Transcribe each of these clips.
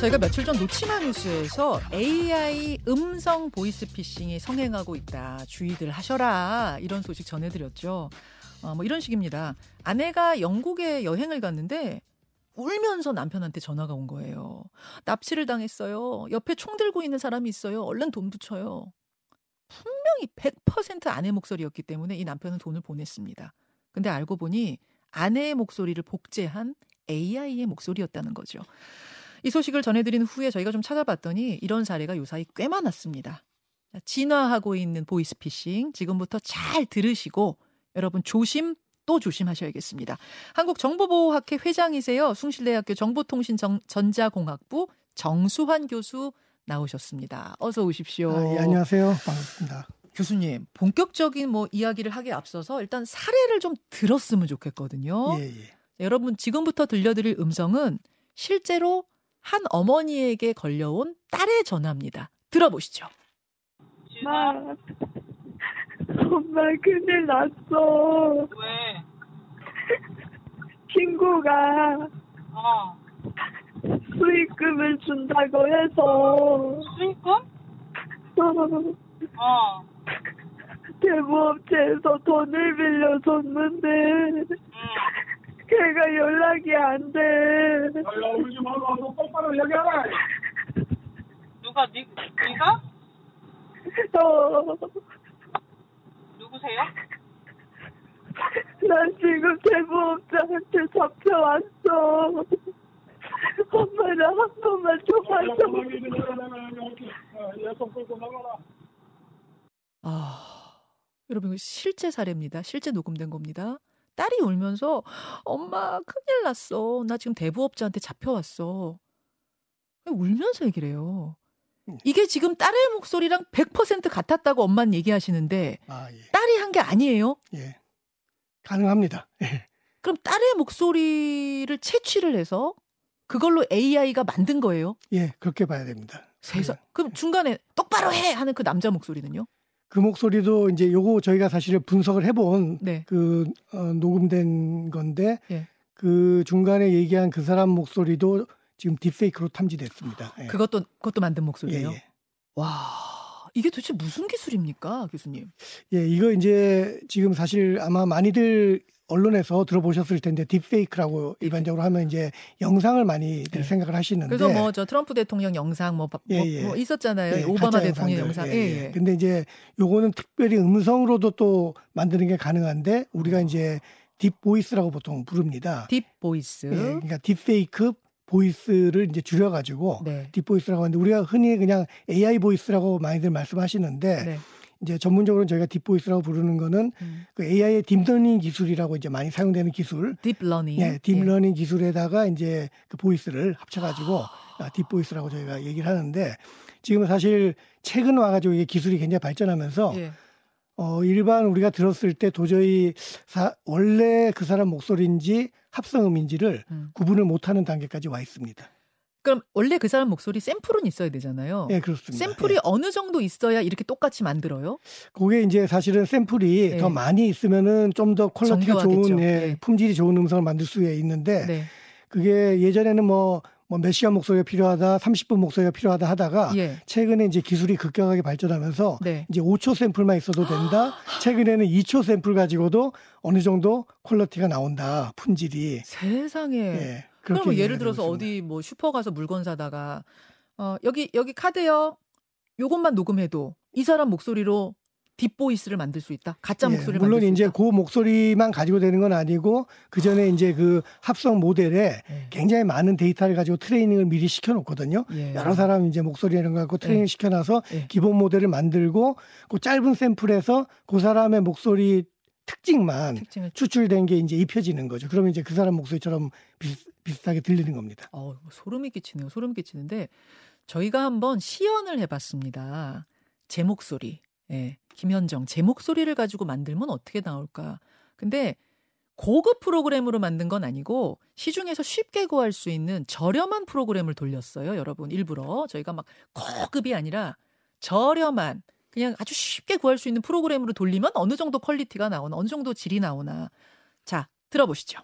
저희가 며칠 전 노치마 뉴스에서 AI 음성 보이스피싱이 성행하고 있다. 주의들 하셔라. 이런 소식 전해드렸죠. 어, 뭐 이런 식입니다. 아내가 영국에 여행을 갔는데 울면서 남편한테 전화가 온 거예요. 납치를 당했어요. 옆에 총 들고 있는 사람이 있어요. 얼른 돈 붙여요. 분명히 100% 아내 목소리였기 때문에 이 남편은 돈을 보냈습니다. 근데 알고 보니 아내의 목소리를 복제한 AI의 목소리였다는 거죠. 이 소식을 전해드린 후에 저희가 좀 찾아봤더니 이런 사례가 요사이 꽤 많았습니다. 진화하고 있는 보이스피싱 지금부터 잘 들으시고 여러분 조심 또 조심하셔야겠습니다. 한국정보보호학회 회장이세요. 숭실대학교 정보통신전자공학부 정수환 교수 나오셨습니다. 어서 오십시오. 아, 예, 안녕하세요. 반갑습니다. 교수님, 본격적인 뭐 이야기를 하기에 앞서서 일단 사례를 좀 들었으면 좋겠거든요. 예, 예. 여러분 지금부터 들려드릴 음성은 실제로 한 어머니에게 걸려온 딸의 전화입니다. 들어보시죠. 엄마, 엄마 큰일 났어. 왜? 친구가 어. 수익금을 준다고 해서 수익금? 어. 대부업체에서 돈을 빌려줬는데 응. 걔가 연락이 안 돼. 야, 울지 말고 너 똑바로 얘기하라. 누가 니 니가 어, 누구세요? 난 지금 대부업자한테 잡혀왔어. 엄마를 한 번만. 얘손 끌고 나가라. 아, 여러분 실제 사례입니다. 실제 녹음된 겁니다. 딸이 울면서 엄마 큰일 났어. 나 지금 대부업자한테 잡혀왔어. 울면서 얘기를 해요. 이게 지금 딸의 목소리랑 100% 같았다고 엄마는 얘기하시는데 아, 예. 딸이 한 게 아니에요. 예. 가능합니다. 예. 그럼 딸의 목소리를 채취를 해서 그걸로 AI가 만든 거예요. 예, 그렇게 봐야 됩니다. 세상. 그럼 중간에 똑바로 해 하는 그 남자 목소리는요? 그 목소리도 이제 요거 저희가 사실 분석을 해본 네. 그 어, 녹음된 건데 예. 그 중간에 얘기한 그 사람 목소리도 지금 딥페이크로 탐지됐습니다. 예. 그것도 그것도 만든 목소리예요. 예, 예. 와, 이게 도대체 무슨 기술입니까, 교수님? 예, 이거 이제 지금 사실 아마 많이들 언론에서 들어보셨을 텐데 딥페이크라고 일반적으로 하면 이제 영상을 많이들 네. 생각을 하시는데 그래서 뭐 저 트럼프 대통령 영상 뭐, 뭐, 예, 예. 뭐 있었잖아요. 예, 오바마 대통령. 영상. 예, 예. 근데 이제 요거는 특별히 음성으로도 또 만드는 게 가능한데 우리가 이제 deep voice라고 보통 부릅니다. deep voice. 예, 그러니까 딥페이크 voice를 이제 줄여가지고 네. deep voice라고 하는데 우리가 흔히 그냥 AI voice라고 많이들 말씀하시는데 네. 이제 전문적으로 저희가 deep voice라고 부르는 거는 음. 그 AI의 딥러닝 기술이라고 이제 많이 사용되는 기술, 딥 러닝. 예, 딥러닝 기술에다가 이제 그 voice를 합쳐가지고 아, deep voice라고 저희가 얘기를 하는데 지금 사실 최근 와가지고 이게 기술이 굉장히 발전하면서 예. 어, 일반 우리가 들었을 때 도저히 사, 원래 그 사람 목소리인지 합성음인지를 음. 구분을 못하는 단계까지 와 있습니다. 그럼 원래 그 사람 목소리 샘플은 있어야 되잖아요. 예, 그렇습니다. 샘플이 예. 어느 정도 있어야 이렇게 똑같이 만들어요? 그게 이제 사실은 샘플이 예. 더 많이 있으면은 좀 더 quality가 정교하겠죠. 좋은 예, 예. 품질이 좋은 음성을 만들 수 있는데 네. 그게 예전에는 뭐, 뭐몇 시간 목소리가 필요하다, 30분 목소리가 필요하다 하다가 예. 최근에 이제 기술이 급격하게 발전하면서 네. 이제 5초 샘플만 있어도 된다. 최근에는 2초 샘플 가지고도 어느 정도 quality가 나온다. 품질이. 세상에. 예. 그럼 뭐 예를 들어서 있습니다. 어디 뭐 슈퍼 가서 물건 사다가 어 여기 여기 카드요. 요것만 녹음해도 이 사람 목소리로 deep voice를 만들 수 있다. 가짜 예, 목소리를 물론 만들 수 이제 있다. 그 목소리만 가지고 되는 건 아니고 그 전에 이제 그 합성 모델에 예. 굉장히 많은 데이터를 가지고 트레이닝을 미리 시켜놓거든요. 예. 여러 사람 이제 목소리 이런 거 갖고 트레이닝 시켜놔서 예. 기본 모델을 만들고 그 짧은 샘플에서 그 사람의 목소리 특징만 특징을 추출된 게 이제 입혀지는 거죠. 그러면 이제 그 사람 목소리처럼 비슷, 비슷하게 들리는 겁니다. 어, 소름이 끼치네요. 소름 끼치는데 저희가 한번 시연을 해봤습니다. 제 목소리, 예, 김현정 제 목소리를 가지고 만들면 어떻게 나올까? 근데 고급 프로그램으로 만든 건 아니고 시중에서 쉽게 구할 수 있는 저렴한 프로그램을 돌렸어요. 여러분 일부러 저희가 막 고급이 아니라 저렴한 그냥 아주 쉽게 구할 수 있는 프로그램으로 돌리면 어느 정도 quality가 나오나 어느 정도 질이 나오나 자 들어보시죠.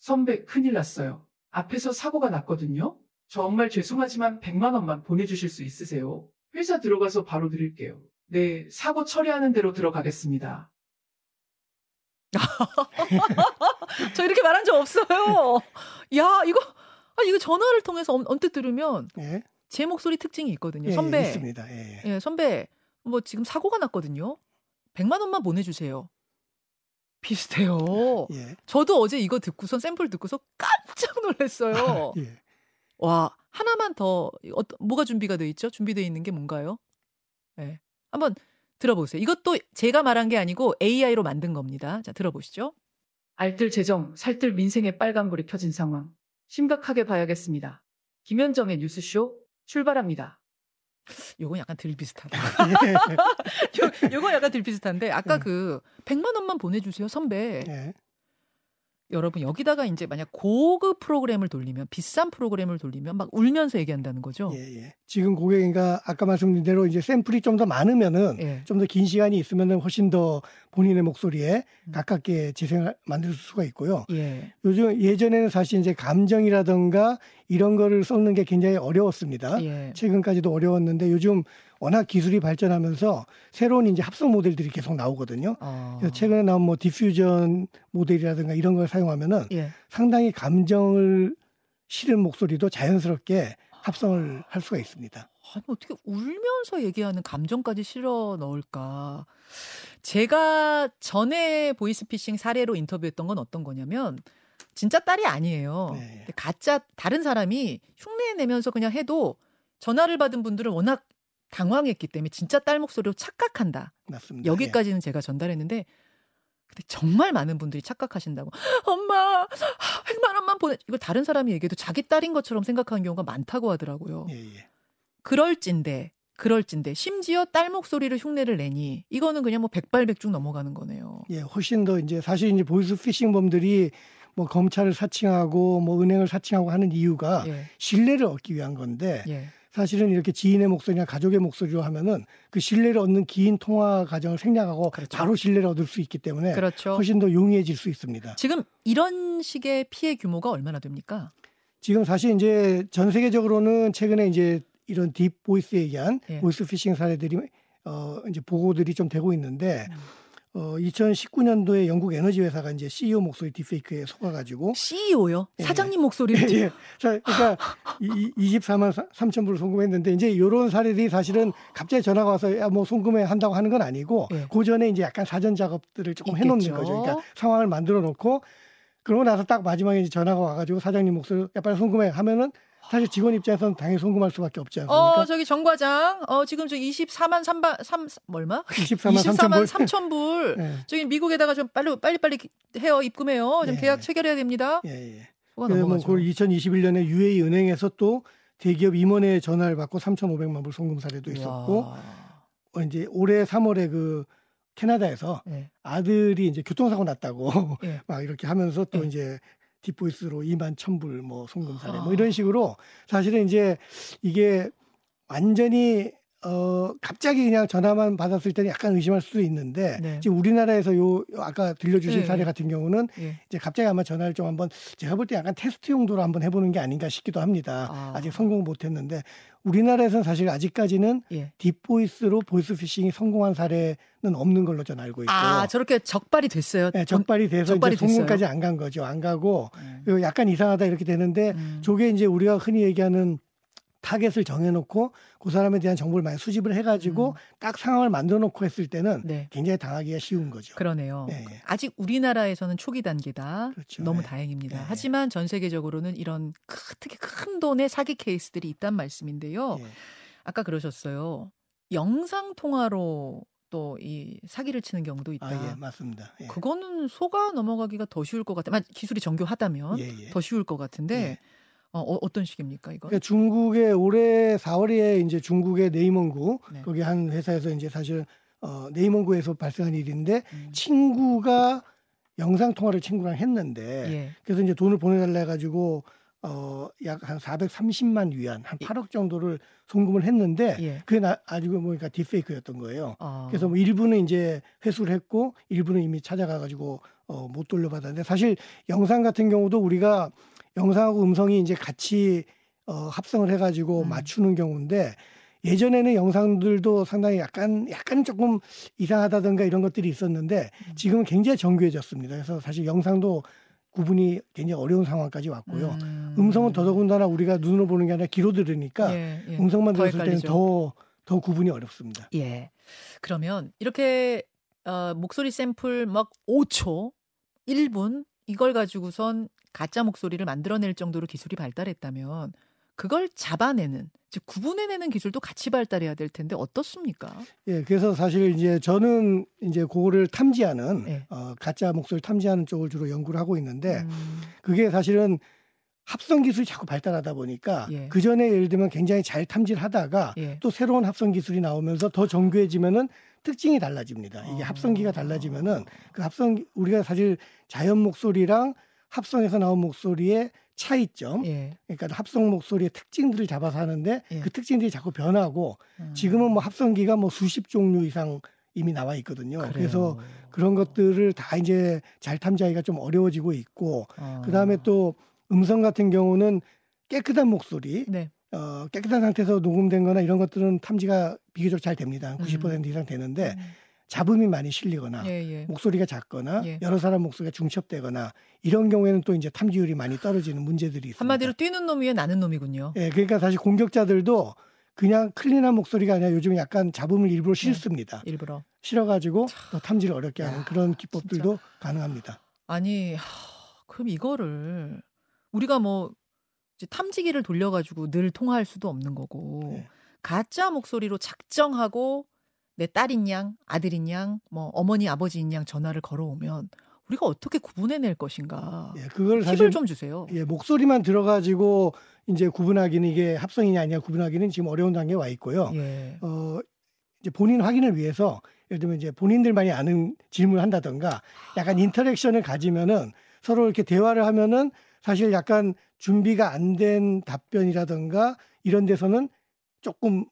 선배 큰일 났어요. 앞에서 사고가 났거든요. 정말 죄송하지만 100만 원만 보내주실 수 있으세요? 회사 들어가서 바로 드릴게요. 네, 사고 처리하는 대로 들어가겠습니다. 저 이렇게 말한 적 없어요. 야, 이거, 아, 이거 전화를 통해서 언- 언뜻 들으면 예. 제 목소리 특징이 있거든요. 예, 선배. 있습니다. 예, 예. 예, 선배. 뭐 지금 사고가 났거든요. 100만 원만 보내 주세요. 비슷해요. 예. 저도 어제 이거 듣고선 샘플 듣고서 깜짝 놀랐어요. 예. 와, 하나만 더, 어떤, 뭐가 준비가 돼 있죠? 준비되어 있는 게 뭔가요? 예. 한번 들어보세요. 이것도 제가 말한 게 아니고 AI로 만든 겁니다. 자, 들어보시죠. 알뜰 재정, 살뜰 민생의 빨간불이 켜진 상황. 심각하게 봐야겠습니다. 김현정의 뉴스쇼 출발합니다. 요건 약간 들 비슷하다. 예. 요, 요건 약간 들 비슷한데, 아까 네. 그, 100만 원만 보내 주세요, 선배. 예. 여러분, 여기다가 이제 만약 고급 프로그램을 돌리면, 비싼 프로그램을 돌리면 막 울면서 얘기한다는 거죠. 예, 예. 지금 고객인가 아까 말씀드린 대로 이제 샘플이 좀 더 많으면은 예. 좀더 긴 시간이 있으면은 훨씬 더 본인의 목소리에 음. 가깝게 재생을 만들 수가 있고요. 예. 요즘 예전에는 사실 이제 감정이라든가 이런 거를 섞는 게 굉장히 어려웠습니다. 예. 최근까지도 어려웠는데 요즘 워낙 기술이 발전하면서 새로운 이제 합성 모델들이 계속 나오거든요. 어. 그래서 최근에 나온 뭐 디퓨전 모델이라든가 이런 걸 사용하면은 예. 상당히 감정을 실은 목소리도 자연스럽게 합성을 할 수가 있습니다. 아니 어떻게 울면서 얘기하는 감정까지 실어 넣을까? 제가 전에 보이스피싱 사례로 인터뷰했던 건 어떤 거냐면 진짜 딸이 아니에요. 네. 가짜 다른 사람이 흉내 내면서 그냥 해도 전화를 받은 분들은 워낙 당황했기 때문에 진짜 딸 목소리로 착각한다. 맞습니다. 여기까지는 제가 전달했는데 근데 정말 많은 분들이 착각하신다고. 엄마, 100만 원만 보내. 이걸 다른 사람이 얘기해도 자기 딸인 것처럼 생각하는 경우가 많다고 하더라고요. 예, 예. 그럴진데 그럴진데 심지어 딸 목소리를 흉내를 내니 이거는 그냥 뭐 백발백중 넘어가는 거네요. 예, 훨씬 더 이제 사실 이제 보이스 피싱범들이 뭐 검찰을 사칭하고 뭐 은행을 사칭하고 하는 이유가 예. 신뢰를 얻기 위한 건데 예. 사실은 이렇게 지인의 목소리나 가족의 목소리로 하면은 그 신뢰를 얻는 긴 통화 과정을 생략하고 그렇죠. 바로 신뢰를 얻을 수 있기 때문에 그렇죠. 훨씬 더 용이해질 수 있습니다. 지금 이런 식의 피해 규모가 얼마나 됩니까? 지금 사실 이제 전 세계적으로는 최근에 이제 이런 deep voice에 의한 예. 보이스 피싱 사례들이 어 이제 보고들이 좀 되고 있는데 음. 어 2019년도에 영국 에너지 회사가 이제 CEO 목소리 딥페이크에 속아가지고 CEO요? 예. 사장님 목소리를 예. 자, 그러니까 이- 이- 24만 3천 불을 송금했는데 이제 이런 사례들이 사실은 갑자기 전화가 와서 야 뭐 송금해 한다고 하는 건 아니고 예. 그 전에 이제 약간 사전 작업들을 조금 해놓는 있겠죠. 거죠. 그러니까 상황을 만들어 놓고 그러고 나서 딱 마지막에 이제 전화가 와가지고 사장님 목소리 야 빨리 송금해 하면은 사실 직원 입장에서는 당연히 송금할 수밖에 없지 않습니까? 어 저기 정 과장 어 지금 저 24만 3바 3 얼마? 24만 3천 24만 불. 3천 불. 예, 저기 미국에다가 좀 빨리 빨리 빨리 해요 입금해요. 좀 예. 계약 체결해야 됩니다. 예, 예. 그래서 뭐. 그걸 2021년에 UA 은행에서 또 대기업 임원의 전화를 받고 3,500만 불 송금 사례도 있었고 와. 어, 이제 올해 3월에 그 캐나다에서 예. 아들이 이제 교통사고 났다고 예. 막 이렇게 하면서 또 예. 이제 deep voice로 2만 1000불 뭐 송금 사례 아. 뭐 이런 식으로 사실은 이제 이게 완전히 어 갑자기 그냥 전화만 받았을 때는 약간 의심할 수도 있는데 네. 지금 우리나라에서 요 아까 들려주신 예, 사례 예. 같은 경우는 예. 이제 갑자기 아마 전화를 좀 한번 제가 볼 때 약간 테스트 용도로 한번 해보는 게 아닌가 싶기도 합니다. 아. 아. 직 성공 못했는데 우리나라에서는 사실 아직까지는 예. deep voice로 보이스 피싱이 성공한 사례는 없는 걸로 저는 알고 있고 아 저렇게 적발이 됐어요. 네, 적발이 돼서 적발이 이제 송금까지 안 간 거죠. 안 가고 음. 그리고 약간 이상하다 이렇게 되는데 음. 저게 이제 우리가 흔히 얘기하는 타겟을 정해놓고 그 사람에 대한 정보를 많이 수집을 해가지고 음. 딱 상황을 만들어놓고 했을 때는 네. 굉장히 당하기가 쉬운 거죠. 그러네요. 예, 예. 아직 우리나라에서는 초기 단계다. 그렇죠. 너무 네. 다행입니다. 네. 하지만 전 세계적으로는 이런 크- 특히 큰 돈의 사기 케이스들이 있단 말씀인데요. 예. 아까 그러셨어요. 영상 통화로 또이 사기를 치는 경우도 있다. 아, 예, 맞습니다. 예. 그거는 속아 넘어가기가 더 쉬울 것 같아요. 만 기술이 정교하다면 예, 예. 더 쉬울 것 같은데 예. 어, 어, 어떤 식입니까 이건? 그러니까 중국의 올해 4월에 이제 중국의 네이먼구 네. 거기 한 회사에서 이제 사실 어, 네이먼구에서 발생한 일인데 음. 친구가 영상 통화를 친구랑 했는데 예. 그래서 이제 돈을 보내달라 해가지고 어, 약 한 430만 위안, 한 8억 정도를 송금을 했는데 예. 그게 나, 아직은 보니까 딥페이크였던 거예요. 아. 그래서 뭐 일부는 이제 회수를 했고 일부는 이미 찾아가가지고 어, 못 돌려받았는데 사실 영상 같은 경우도 우리가 영상하고 음성이 이제 같이 어, 합성을 해가지고 음. 맞추는 경우인데 예전에는 영상들도 상당히 약간 약간 조금 이상하다든가 이런 것들이 있었는데 음. 지금은 굉장히 정교해졌습니다. 그래서 사실 영상도 구분이 굉장히 어려운 상황까지 왔고요. 음. 음성은 더더군다나 우리가 눈으로 보는 게 아니라 귀로 들으니까 예, 예. 음성만 더 들었을 때는. 더, 더 구분이 어렵습니다. 예. 그러면 이렇게 어, 목소리 샘플 막 5초, 1분 이걸 가지고선 가짜 목소리를 만들어낼 정도로 기술이 발달했다면 그걸 잡아내는 즉 구분해내는 기술도 같이 발달해야 될 텐데 어떻습니까? 예, 그래서 사실 이제 저는 이제 그거를 탐지하는 예. 어, 가짜 목소리 탐지하는 쪽을 주로 연구를 하고 있는데 음, 그게 사실은 합성 기술이 자꾸 발달하다 보니까 예. 그 전에 예를 들면 굉장히 잘 탐지를 하다가 예. 또 새로운 합성 기술이 나오면서 더 정교해지면은 특징이 달라집니다. 이게 어. 합성기가 달라지면은 그 합성 우리가 사실 자연 목소리랑 합성에서 나온 목소리의 차이점, 예. 그러니까 합성 목소리의 특징들을 잡아서 하는데 예. 그 특징들이 자꾸 변하고 음. 지금은 뭐 합성기가 뭐 수십 종류 이상 이미 나와 있거든요. 그래요. 그래서 그런 것들을 다 이제 잘 탐지하기가 좀 어려워지고 있고 어. 그다음에 또 음성 같은 경우는 깨끗한 목소리, 네. 어, 깨끗한 상태에서 녹음된 거나 이런 것들은 탐지가 비교적 잘 됩니다. 한90% 음. 이상 되는데 잡음이 많이 실리거나 예, 예. 목소리가 작거나 예. 여러 사람 목소리가 중첩되거나 이런 경우에는 또 이제 탐지율이 많이 떨어지는 문제들이 있습니다. 한마디로 뛰는 놈 위에 나는 놈이군요. 예, 그러니까 사실 공격자들도 그냥 클린한 목소리가 아니라 요즘 약간 잡음을 일부러 실습니다. 일부러. 실어가지고 또 탐지를 어렵게 하는 야, 그런 기법들도 가능합니다. 아니, 하, 그럼 이거를 우리가 뭐 탐지기를 돌려가지고 늘 통화할 수도 없는 거고 네. 가짜 목소리로 작정하고 내 딸인 양, 아들인 양, 뭐 어머니, 아버지인 양 전화를 걸어오면 우리가 어떻게 구분해낼 것인가? 예, 그걸 사실 팁을 좀 주세요. 예, 목소리만 들어가지고 이제 구분하기는 이게 합성이냐 아니냐 구분하기는 지금 어려운 단계에 와 있고요. 예. 어, 이제 본인 확인을 위해서 예를 들면 이제 본인들만이 아는 질문을 한다던가 약간 interaction을 가지면은 서로 이렇게 대화를 하면은 사실 약간 준비가 안 된 답변이라던가 이런 데서는 조금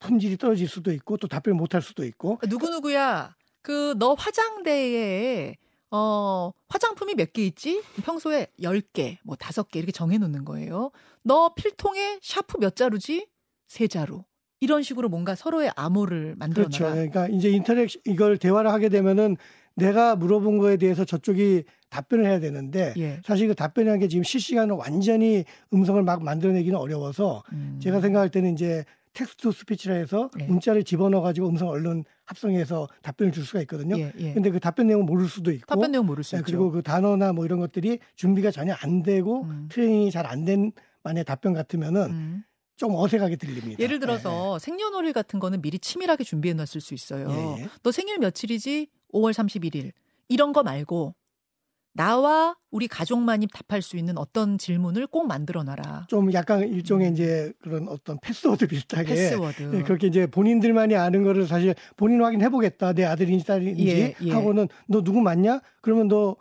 품질이 떨어질 수도 있고 또 답변을 못할 수도 있고 누구 누구야? 그 너 화장대에 어 화장품이 몇 개 있지? 평소에 10개, 뭐 5개 이렇게 정해 놓는 거예요. 너 필통에 샤프 몇 자루지? 세 자루. 이런 식으로 뭔가 서로의 암호를 만들어 그렇죠. 놔라. 그러니까 이제 interaction 이걸 대화를 하게 되면은 내가 물어본 거에 대해서 저쪽이 답변을 해야 되는데 예. 사실 그 답변이라는 게 지금 실시간으로 완전히 음성을 막 만들어내기는 어려워서 음. 제가 생각할 때는 이제 text to speech라 해서 네. 문자를 집어넣어 가지고 음성 얼른 합성해서 답변을 줄 수가 있거든요. 예, 예. 근데 그 답변 내용 모를 수도 있고 답변 내용 모를 수 네, 있죠. 그리고 그 단어나 뭐 이런 것들이 준비가 전혀 안 되고 음. 트레이닝이 잘 안 된 만의 답변 같으면은 음. 좀 어색하게 들립니다. 예를 들어서 생년월일 같은 거는 미리 치밀하게 준비해 놨을 수 있어요. 예, 예. 너 생일 며칠이지? 5월 31일. 이런 거 말고 나와 우리 가족만이 답할 수 있는 어떤 질문을 꼭 만들어 놔라. 좀 약간 일종의 음. 이제 그런 어떤 패스워드 비슷하게 패스워드. 예, 그렇게 이제 본인들만이 아는 거를 사실 본인 확인해 보겠다 내 아들인지 딸인지 예, 예. 하고는 너 누구 맞냐? 그러면 너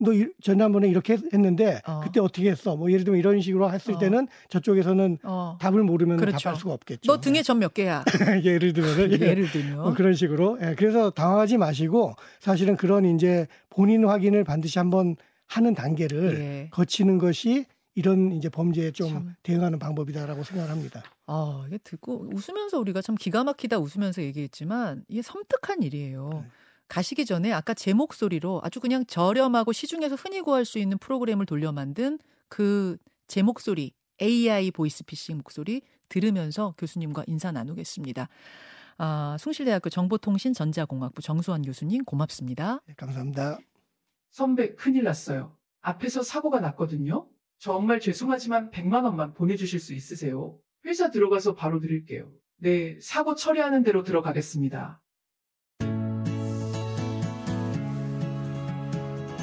너 지난번에 이렇게 했- 했는데 어. 그때 어떻게 했어? 뭐 예를 들면 이런 식으로 했을 어. 때는 저쪽에서는 어. 답을 모르면 그렇죠. 답할 수가 없겠죠. 너 등에 점 몇 개야? 예를 들면 예. 예를 들면. 뭐 그런 식으로 예, 그래서 당황하지 마시고 사실은 그런 이제 본인 확인을 반드시 한번 하는 단계를 예. 거치는 것이 이런 이제 범죄에 좀 참. 대응하는 방법이다라고 생각을 합니다. 아, 이게 듣고 웃으면서 우리가 참 기가 막히다 웃으면서 얘기했지만 이게 섬뜩한 일이에요. 네. 가시기 전에 아까 제 목소리로 아주 그냥 저렴하고 시중에서 흔히 구할 수 있는 프로그램을 돌려 만든 그 제 목소리 AI 보이스피싱 목소리 들으면서 교수님과 인사 나누겠습니다. 아, 숭실대학교 정보통신 전자공학부 정수환 교수님 고맙습니다. 네, 감사합니다. 선배 큰일 났어요. 앞에서 사고가 났거든요. 정말 죄송하지만 100만 원만 보내주실 수 있으세요? 회사 들어가서 바로 드릴게요. 네, 사고 처리하는 대로 들어가겠습니다.